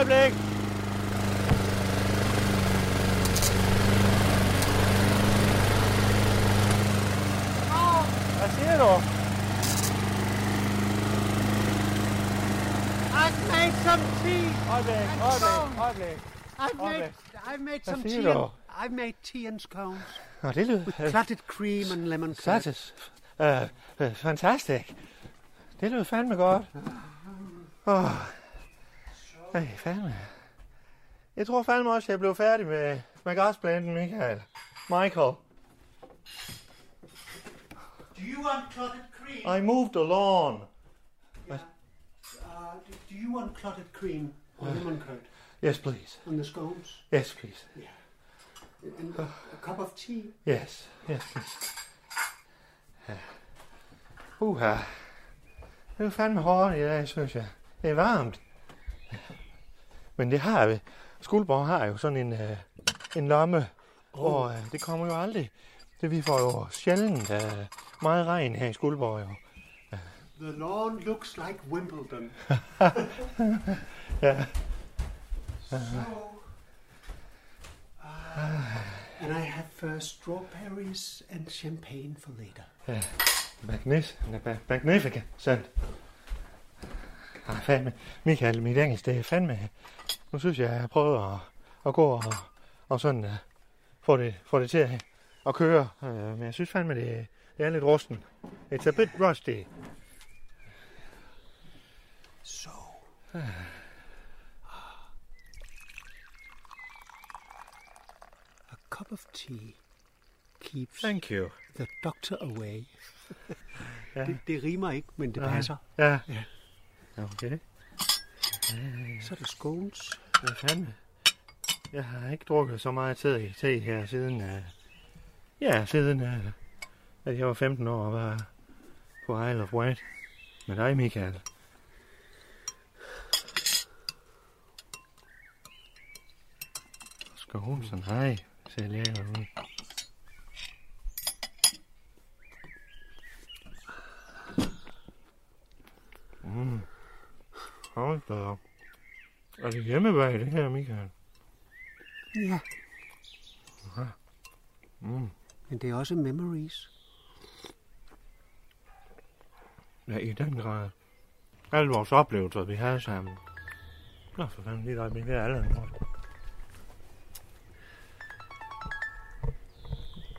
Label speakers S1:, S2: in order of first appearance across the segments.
S1: øjeblik. Hvad siger du?
S2: I've made some tea.
S1: Øjeblik, øjeblik, øjeblik.
S2: I've made. I've made some tea. And, I've made tea and scones.
S1: Nå, det lyder...
S2: With clotted cream and lemon curd.
S1: Satis. Uh, uh, fantastisk. Det lyder fandme godt. Oh. Ej, fandme. Jeg tror fandme også, jeg blev færdig med, med græsplanten, Michael. Michael,
S2: Do you want clotted cream?
S1: I moved the lawn.
S2: Uh, do, you want clotted cream or lemon curd
S1: Yes, please.
S2: on the scones?
S1: Yes, please.
S2: And a cup of tea?
S1: Yes, yes, please. Ja. Uha. Det er fandme hårdt i dag, synes jeg. Det er varmt. Men det har vi. Skuldborg har jo sådan en, uh, en lomme, oh. hvor uh, det kommer jo aldrig. Det vi får jo sjældent uh, meget regn her i Skuldborg jo.
S2: The lawn looks like Wimbledon.
S1: Ja.
S2: So, uh, and I have uh, strawberries and champagne for later.
S1: Magnis, magnifica, sandt. Ej, fandme. Michael, mit engelsk, det er fandme... Nu synes jeg, jeg har prøvet at, at gå og, og sådan uh, få, det, få det til at, at køre. Uh, men jeg synes fandme, det, det er lidt rusten. It's a bit rusty.
S2: So, a cup of tea keeps
S1: Thank you.
S2: the doctor away.
S1: Ja.
S2: Det, det rimer ikke, men det passer.
S1: Ja.
S2: Ja.
S1: Okay.
S2: Øh, så er der scones.
S1: Hvad fanden? Jeg har ikke drukket så meget te, te her siden... Uh, ja, siden uh, at jeg var 15 år og var på Isle of Wight. Med dig, Michael. Skål, sådan hej. Ser lækker ud. Mm. Op. Er det hjemmebag, det her, Michael?
S2: Ja.
S1: Mm.
S2: Men det er også memories.
S1: Ja, i den grad. Alle vores oplevelser, vi havde sammen. Nå, for fanden, lige et øjeblik, det er alle.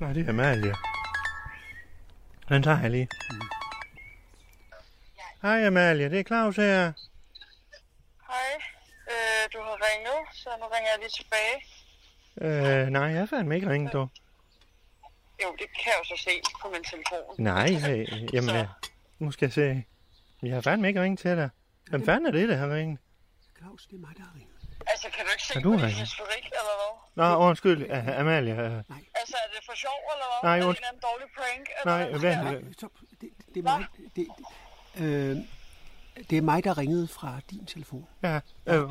S1: Nej, det er Amalie. Den tager jeg lige. Hej Amalie, det er Claus her.
S3: Hej, øh, du har ringet, så nu ringer jeg lige tilbage.
S1: Øh, nej, jeg har fandme ikke ringet, du.
S3: Jo, det kan jeg jo så se på min telefon.
S1: Nej, øh, jamen,
S3: Så.
S1: øh, nu skal jeg se. Jeg har fandme ikke ringet til dig. Hvem fanden er det, der har ringet?
S2: Claus, det er mig, der har ringet.
S3: Altså, kan du ikke se
S1: Har du
S3: på din historik, eller hvad?
S1: Nå, undskyld, uh, Amalie. Uh,
S3: Altså, er det for sjov, eller hvad?
S1: Nej,
S3: er det en
S1: und-
S3: anden dårlig prank? Eller
S1: nej,
S3: hvad? Ja.
S1: øh,
S2: Så, det, det, er mig, det, det, øh, det er mig, der ringede fra din telefon.
S1: Ja, øh,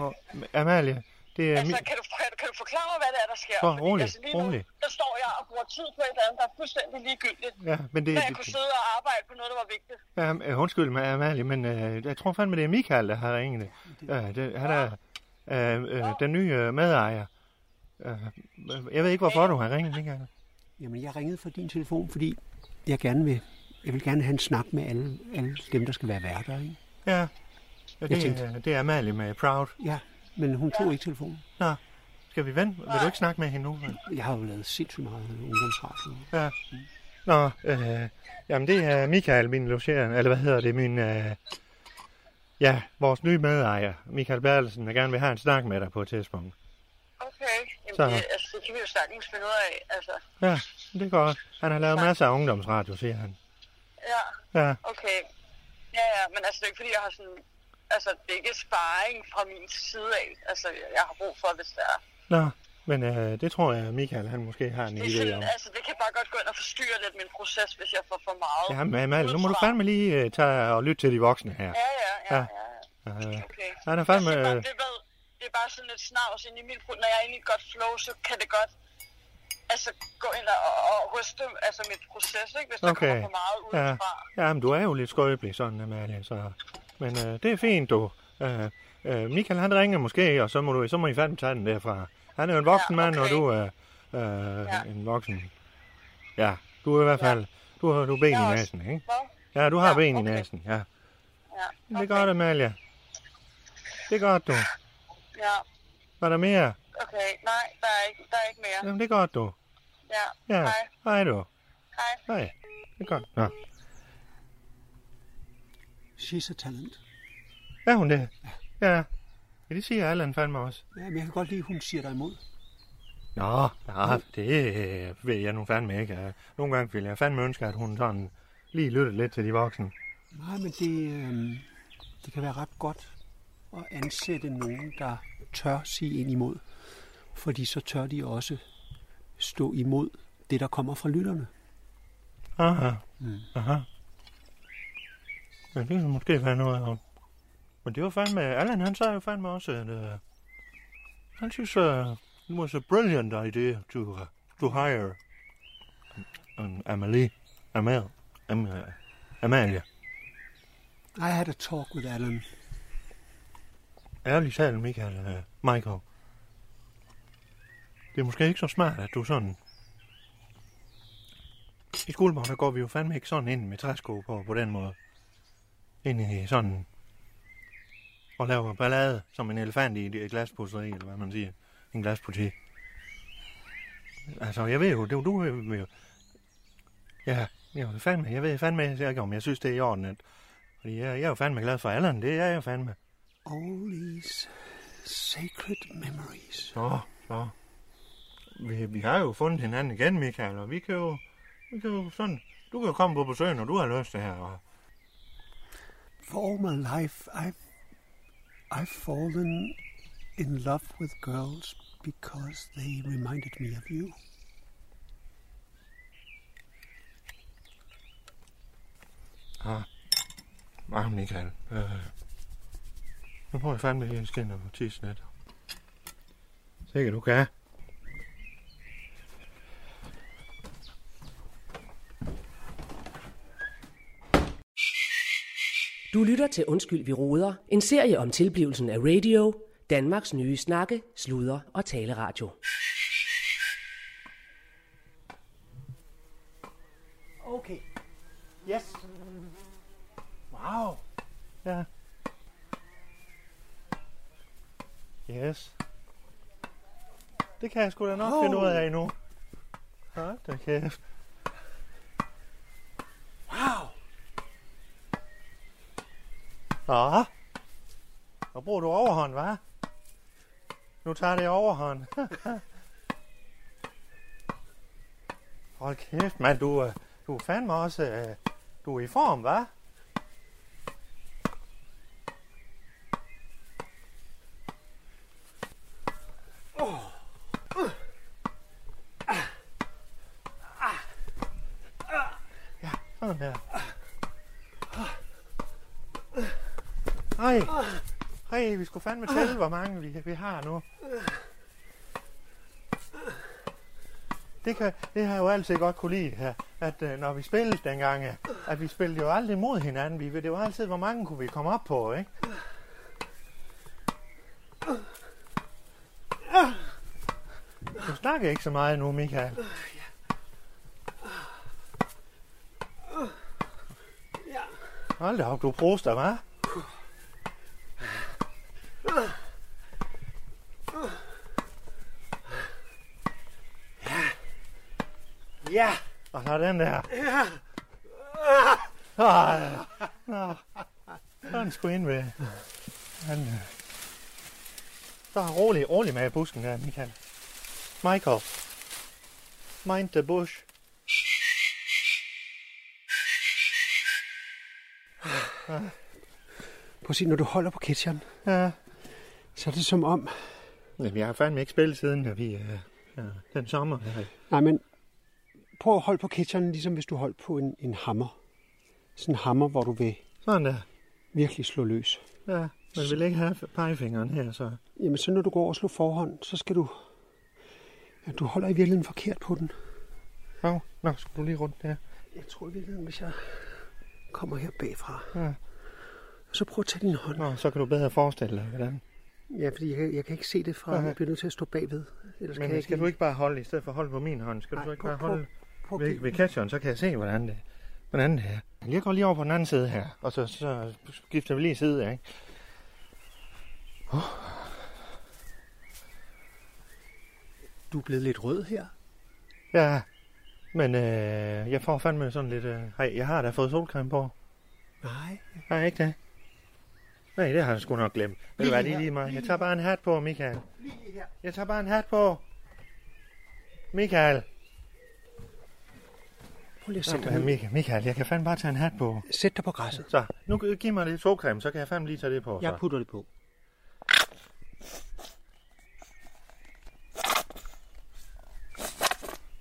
S1: Amalie, det er...
S3: Altså,
S1: mi-
S3: kan du, kan, du- kan du forklare mig, hvad det er, der sker?
S1: Så,
S3: Fordi,
S1: rolig,
S3: altså, lige nu,
S1: rolig.
S3: der står jeg og bruger tid på et eller andet, der er fuldstændig ligegyldigt.
S1: Ja, men det...
S3: Jeg
S1: det,
S3: kunne sidde og arbejde på noget, der var vigtigt.
S1: ja, øh, undskyld mig, Amalie, men øh, jeg tror fandme, det er Michael, der har ringet. Ja, det, han er øh, øh, den nye øh, medejer. Øh, jeg ved ikke, hvorfor du har ringet, Michael.
S2: Jamen, jeg ringede fra din telefon, fordi jeg gerne vil, jeg vil gerne have en snak med alle, alle dem, der skal være værter, ikke?
S1: Ja, ja det,
S2: tænkte-
S1: er, det er Amalie med Proud.
S2: Ja, men hun tog ikke telefonen.
S1: Nå, Skal vi vente? Vil du ikke snakke med hende nu?
S2: Jeg har jo lavet sindssygt meget ungdomsradio.
S1: Ja. Nå, øh, jamen det er Michael, min logerende, eller hvad hedder det, min, øh, ja, vores nye medejer, Michael Bertelsen, der gerne vil have en snak med dig på et tidspunkt.
S3: Okay, Jamen,
S1: Så.
S3: det, altså, det kan vi jo sagtens finde ud af. Altså,
S1: Ja, det godt. Han har lavet masser af ungdomsradio, siger han.
S3: ja,
S1: Ja,
S3: okay. Ja, ja, men altså, det er ikke fordi, jeg har sådan... Altså, det er ikke sparring fra min side af. Altså, jeg har brug for, hvis det er.
S1: nå, men øh, det tror jeg, Michael, han måske har en idé om.
S3: altså, det kan bare godt gå ind og forstyrre lidt min proces, hvis jeg får for meget.
S1: Ja, men Amalie, nu må du fandme lige øh, tage og lytte til de voksne her.
S3: Ja, ja, ja,
S1: Ja.
S3: ja. ja.
S1: Øh,
S3: Okay.
S1: han er fandme...
S3: Altså, bare,
S1: Øh,
S3: det, er bare, det er bare sådan lidt snavs ind i min Når jeg er inde i et godt flow, så kan det godt altså, gå ind og, og, ryste altså, mit proces, ikke? hvis der
S1: Okay.
S3: kommer for meget
S1: ja,
S3: udefra.
S1: ja, men du er jo lidt skrøbelig, sådan, Amalie, så... Men øh, det er fint, du. Øh, øh, Michael, han ringer måske, og så må, du, så må I fandme tage den derfra. Han er jo en voksen
S3: Ja,
S1: mand, og
S3: okay.
S1: du er øh,
S3: Ja.
S1: en voksen... Ja, du er i hvert fald... Du har du ben i næsen, ikke?
S3: Hvad?
S1: Ja, du har
S3: Ja,
S1: ben i
S3: okay.
S1: næsen, ja.
S3: Ja,
S1: Det er godt, Amalie. Det er godt, du.
S3: Ja,
S1: Var der mere?
S3: okay. Nej, der er ikke, der er ikke mere.
S1: Jamen, det er godt, du.
S3: Ja,
S1: Ja,
S3: hej.
S1: hej du.
S3: Hej.
S1: Hej. Det er godt. Nå.
S2: She's a talent.
S1: Er hun det? Ja. Ja, det siger Allan fandme også.
S2: Ja, men jeg kan godt lide, at hun siger dig imod.
S1: Nå, ja, det øh, ved jeg nu fandme ikke. Ja. Nogle gange vil jeg fandme ønske, at hun sådan lige lyttede lidt til de voksne.
S2: Nej, men det, øh, det kan være ret godt at ansætte nogen, der tør sige ind imod. Fordi så tør de også stå imod det, der kommer fra lytterne.
S1: Aha.
S2: Mm.
S1: Aha. Men det kan måske være noget af. Men det var fandme... Allan, han sagde jo fandme også, at... Uh, han synes, uh, it was a brilliant idea to, uh, to hire um, Amalie. Amal. Am, uh, Amalie.
S2: I had a talk with Alan.
S1: Ærligt talt, Michael, uh, Michael. Det er måske ikke så smart, at du sådan... I skoleborg, der går vi jo fandme ikke sådan ind med træsko på, på den måde. Ind i sådan... Og laver ballade som en elefant i et glaspusseri, eller hvad man siger. En glasbutik. Altså, jeg ved jo, det, du vil jo... Ja, jeg, vil fandme, jeg ved fandme ikke, om jeg synes, det er i orden. At, fordi jeg, jeg er jo fandme glad for Allan, det er jeg jo fandme.
S2: All these sacred memories.
S1: Så, så. Vi, vi har jo fundet hinanden igen, Michael, og vi kan jo, vi kan jo sådan... Du kan jo komme på besøg, når du har lyst til her. Og,
S2: For all my life, I've, I've fallen in love with girls because they reminded me of you.
S1: ah, Michael. Øh, nu får jeg fandme lige en skin og tisse lidt. Sikkert du kan.
S4: Du lytter til Undskyld, vi råder. En serie om tilblivelsen af radio. Danmarks nye snakke, sludre og taleradio.
S2: Okay.
S1: Yes. Wow. Ja. Yes. Det kan jeg sgu da nok oh. finde ud af nu. Hold da kæft. Nå. og bruger du overhånd, hva'? Nu tager det overhånd. Hold kæft, mand. Du, øh, du er fandme også... Øh, du er i form, hva'? Ja, sådan der. Ej, Hey, vi skulle fandme tælle, hvor mange vi, vi har nu. Det, kan, det har jeg jo altid godt kunne lide her, at øh, når vi spillede dengang, at vi spillede jo aldrig mod hinanden. Vi, det var altid, hvor mange kunne vi komme op på, ikke? Du snakker ikke så meget nu, Michael. Hold da op, du proster, hva'?
S2: Ja.
S1: Og så den der. Ah, Nå. Så er den sgu ind ved. Han. Så rolig, rolig med busken der, Michael. Michael. Mind the bush.
S2: Prøv at se, når du holder på ketcheren,
S1: Ja.
S2: så er det som om...
S1: Jamen, jeg har fandme ikke spillet siden, at vi, øh, ja, den sommer.
S2: Nej, men prøv at holde på ketcheren, ligesom hvis du holdt på en, en hammer. Sådan en hammer, hvor du vil
S1: Sådan der.
S2: virkelig slå løs.
S1: Ja, man vil ikke have pegefingeren her, så...
S2: Jamen, så når du går over og slår forhånd, så skal du... Ja, du holder i virkeligheden forkert på den.
S1: Nå, nå, skulle du lige rundt der?
S2: Jeg tror i virkeligheden, hvis jeg kommer her bagfra,
S1: Ja.
S2: så prøv at tage din hånd.
S1: Nå, så kan du bedre forestille dig, hvordan.
S2: Ja, fordi jeg, kan- jeg kan ikke se det fra...
S1: Nej.
S2: Jeg bliver nødt til at stå bagved. Ellers kan
S1: Men
S2: jeg
S1: skal du ikke bare holde, i stedet for at holde på min hånd, skal du
S2: Nej,
S1: så ikke
S2: prøv-
S1: bare holde
S2: Prøv at
S1: ved, ved catcheren, så kan jeg se, hvordan det, hvordan det er. Jeg går lige over på den anden side her, og så, så skifter vi lige side, ikke?
S2: Du er blevet lidt rød her.
S1: Ja, men øh, jeg får fandme sådan lidt... Øh, hej, jeg har da fået solcreme på.
S2: Nej.
S1: Har jeg ikke det? Nej, det har jeg sgu nok glemt. Ved du hvad, det er lige mig. Jeg tager bare en hat på, Michael. Jeg tager bare en hat på. Michael.
S2: Prøv lige at sætte dig.
S1: Michael, Michael, jeg kan fandme bare tage en hat på.
S2: Sæt dig på græsset.
S1: Så, nu giv mig lidt solcreme, så kan jeg fandme lige tage det på.
S2: Jeg
S1: Så.
S2: putter det på.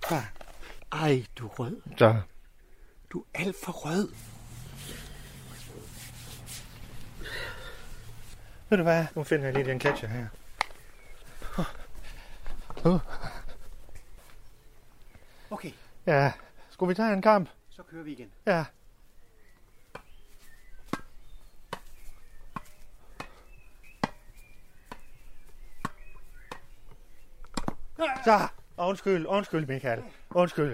S1: Så.
S2: Ej, du er rød.
S1: så.
S2: Du er alt for rød.
S1: Ved du hvad? Nu finder jeg lige den catcher her. Uh,
S2: Okay,
S1: ja, skulle vi tage en kamp?
S2: så kører vi igen.
S1: Ja. Så, undskyld, undskyld Michael. Undskyld.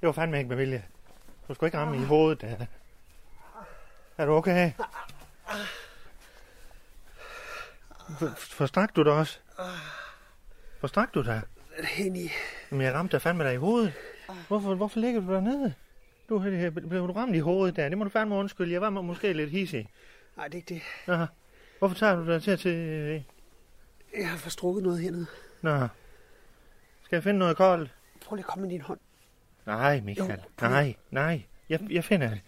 S1: Det var fandme ikke med vilje. Du skulle ikke ramme i hovedet. Er du okay? For- Forstrak du dig også? Forstrak du dig?
S2: Hen i...
S1: Men jeg ramte dig fandme dig i hovedet. Hvorfor, hvorfor ligger du dernede? Du blev du ramt i hovedet der. Det må du fandme undskylde. Jeg var må- måske lidt hissig.
S2: Nej, det er ikke det.
S1: Nå. Hvorfor tager du dig til til...
S2: Jeg har forstrukket noget hernede.
S1: Nå. Skal jeg finde noget koldt?
S2: Prøv lige at komme med din hånd.
S1: Nej, Michael.
S2: Jo,
S1: Nej, nej. Jeg, jeg finder det.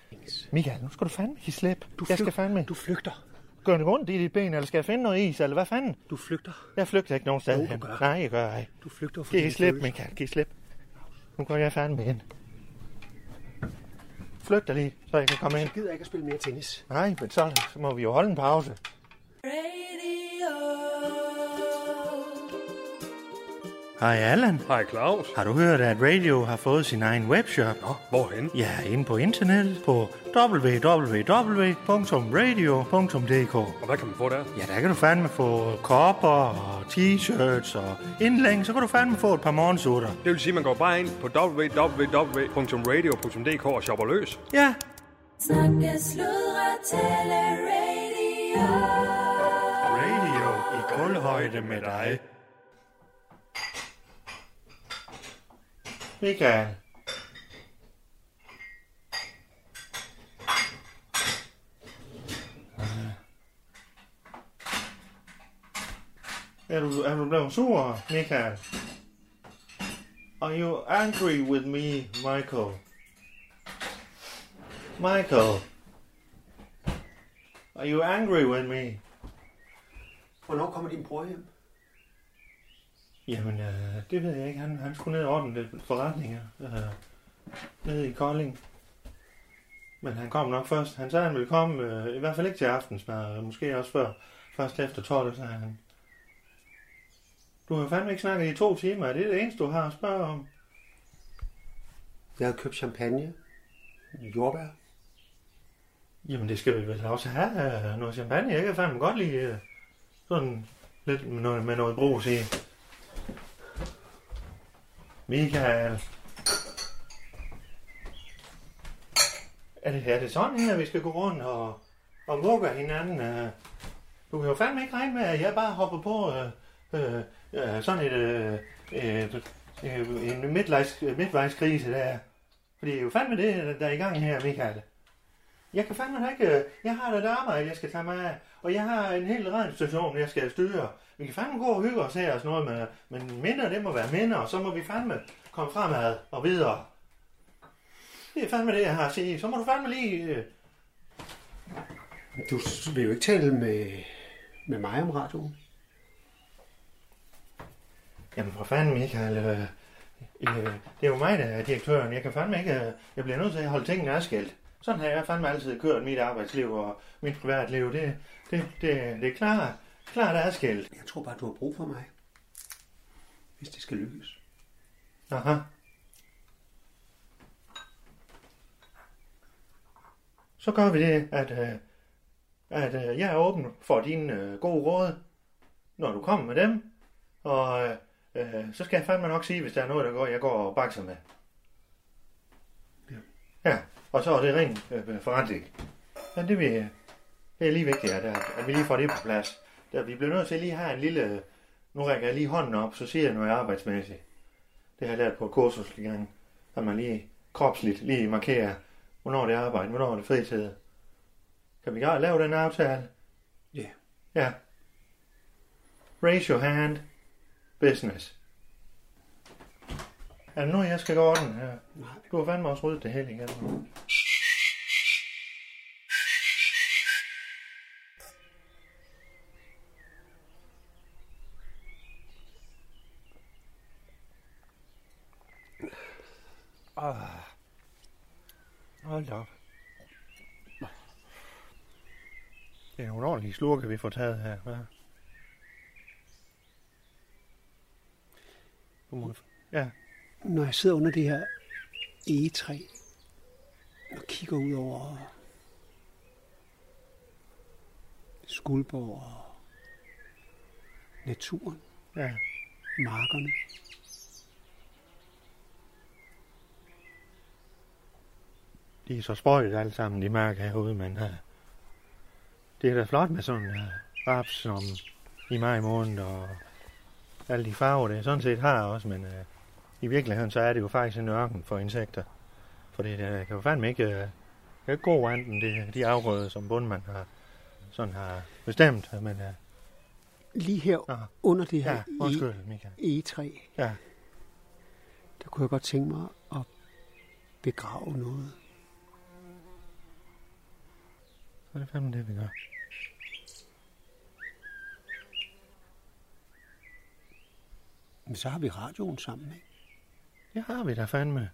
S1: Michael, nu skal du fandme give slip.
S2: Du
S1: jeg skal fandme
S2: Du flygter.
S1: gå rundt i dit ben, eller skal jeg finde noget is, eller hvad fanden?
S2: Du flygter.
S1: Jeg flygter ikke nogen sted
S2: Jo, gør.
S1: Nej, jeg gør ej.
S2: Du flygter for
S1: Giv slip. Michael. Giv slip. Nu går jeg fandme ind. Flygt dig lige, så jeg kan komme ind.
S2: Jeg gider ikke at spille mere tennis.
S1: Nej, men så, så må vi jo holde en pause. Hej Allan.
S5: Hej Claus.
S1: Har du hørt, at Radio har fået sin egen webshop?
S5: Nå, hvorhen?
S1: Ja, inde på internettet på www.radio.dk.
S5: Og hvad kan man få der?
S1: Ja, der kan du fandme få kopper og t-shirts og indlæng, så kan du fandme få et par morgensutter.
S5: Det vil sige, at man går bare ind på www.radio.dk og shopper løs.
S1: Ja,
S6: Snakke, sludre, tale, radio.
S1: Radio i kulhøjde med dig. Michael. Er du, er du blevet sur, Michael? Are you angry with me, Michael? Michael? Are you angry with me?
S2: Hvornår kommer din bror hjem?
S1: Jamen, øh, det ved jeg ikke. Han, han skulle ned og ordne lidt forretninger øh, nede i Kolding. Men han kom nok først. Han sagde, han ville komme, øh, i hvert fald ikke til aftensmad, øh, måske også før, først efter 12, sagde han. Du har fandme ikke snakket i to timer. Er det det eneste, du har at spørge om?
S2: Jeg havde købt champagne. Jordbær.
S1: Jamen, det skal vi vel også have. øh, Noget champagne. Jeg kan fandme godt lide øh, sådan lidt med noget, med noget brus i. Michael. Er det, er det sådan her, vi skal gå rundt og, og mukke hinanden? Øh, du kan jo fandme ikke regne med, at jeg bare hopper på øh, øh, øh sådan et, øh, øh, en midtvejs, midtvejskrise, der. Fordi det er jo fandme det, der er i gang her, Michael. Jeg kan fandme ikke... Øh, jeg har da et arbejde, jeg skal tage mig af. Og jeg har en hel radiostation, jeg skal styre. Vi kan fandme gå og hygge os her og sådan noget, men, men minder, det må være minder, og så må vi fandme komme fremad og videre. Det er fandme det, jeg har at sige. Så må du fandme lige... Øh,
S2: Du vil jo ikke tale med, med mig om radioen.
S1: Jamen for fanden, Michael. Øh, øh, det er jo mig, der er direktøren. Jeg kan fandme ikke... Øh, jeg bliver nødt til at holde tingene adskilt. Sådan har jeg fandme altid kørt mit arbejdsliv og mit privatliv. Det, det, det, det er klart, klart adskilt.
S2: Jeg tror bare, du har brug for mig. Hvis det skal lykkes.
S1: Aha. Så gør vi det, at, øh, at øh, jeg er åben for dine øh, gode råd, når du kommer med dem. Og øh, øh, så skal jeg fandme nok sige, hvis der er noget, der går, jeg går og bakser med.
S2: Ja.
S1: Ja, og så er det rent øh, forretning. Men det, vil, det er lige vigtigt, at, at vi lige får det på plads. Der, vi bliver nødt til lige at have en lille... Nu rækker jeg lige hånden op, så siger jeg noget arbejdsmæssigt. Det har jeg lært på et kursus gang. At man lige kropsligt lige markerer, hvornår det er arbejde, hvornår er det fritid. Kan vi godt lave den aftale?
S2: Ja.
S1: Ja. Raise your hand. Business. Er det nu, jeg skal gå den her?
S2: Nej.
S1: Du har fandme også ryddet det hele igen. Ah. Hold op. Det er nogle ordentlige slurke, vi får taget her, hva'? Ja,
S2: Når jeg sidder under det her egetræ og kigger ud over Skuldborg og naturen,
S1: ja.
S2: markerne,
S1: De er så sprøjt alle sammen, de mærker herude, men uh, det er da flot med sådan uh, raps som i maj måned, og alle de farver, det sådan set har også, men uh, i virkeligheden så er det jo faktisk en ørken for insekter. For det uh, kan jo fandme ikke, er ikke god anden, det, de afgrøder, som bundmand har, sådan har bestemt, men uh,
S2: lige her
S1: Aha.
S2: under det her
S1: ja, undskyld, Michael.
S2: egetræ,
S1: Ja,
S2: der kunne jeg godt tænke mig at begrave noget.
S1: Så er det fandme det, vi gør.
S2: Men så har vi radioen sammen, ikke?
S1: Det har vi da fandme.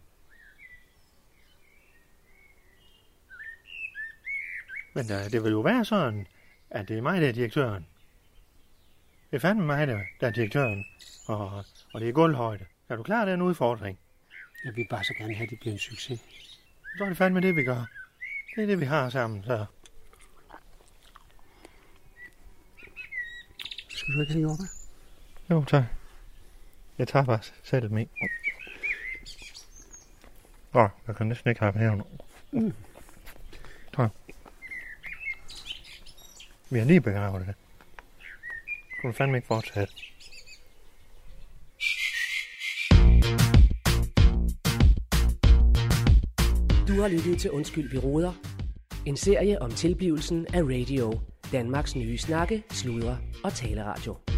S1: Men der, det vil jo være sådan, at det er mig, der er direktøren. Det er fandme mig, der, der er direktøren. Og, og det er gulvhøjde. Er du klar, det er en udfordring?
S2: Jeg vil bare så gerne have, at det bliver en succes.
S1: Så er det fandme det, vi gør. Det er det, vi har sammen, så.
S2: Skal du ikke have jordbær?
S1: Jo, tak. Jeg tager bare selv med. Åh, jeg kan næsten ikke have her nu.
S2: Mm.
S1: Tak. Vi har lige begravet det. Kunne du fandme ikke fortsætte.
S4: Du har lyttet til Undskyld, vi råder. En serie om tilblivelsen af radio. Danmarks nye snakke, sludre og taleradio.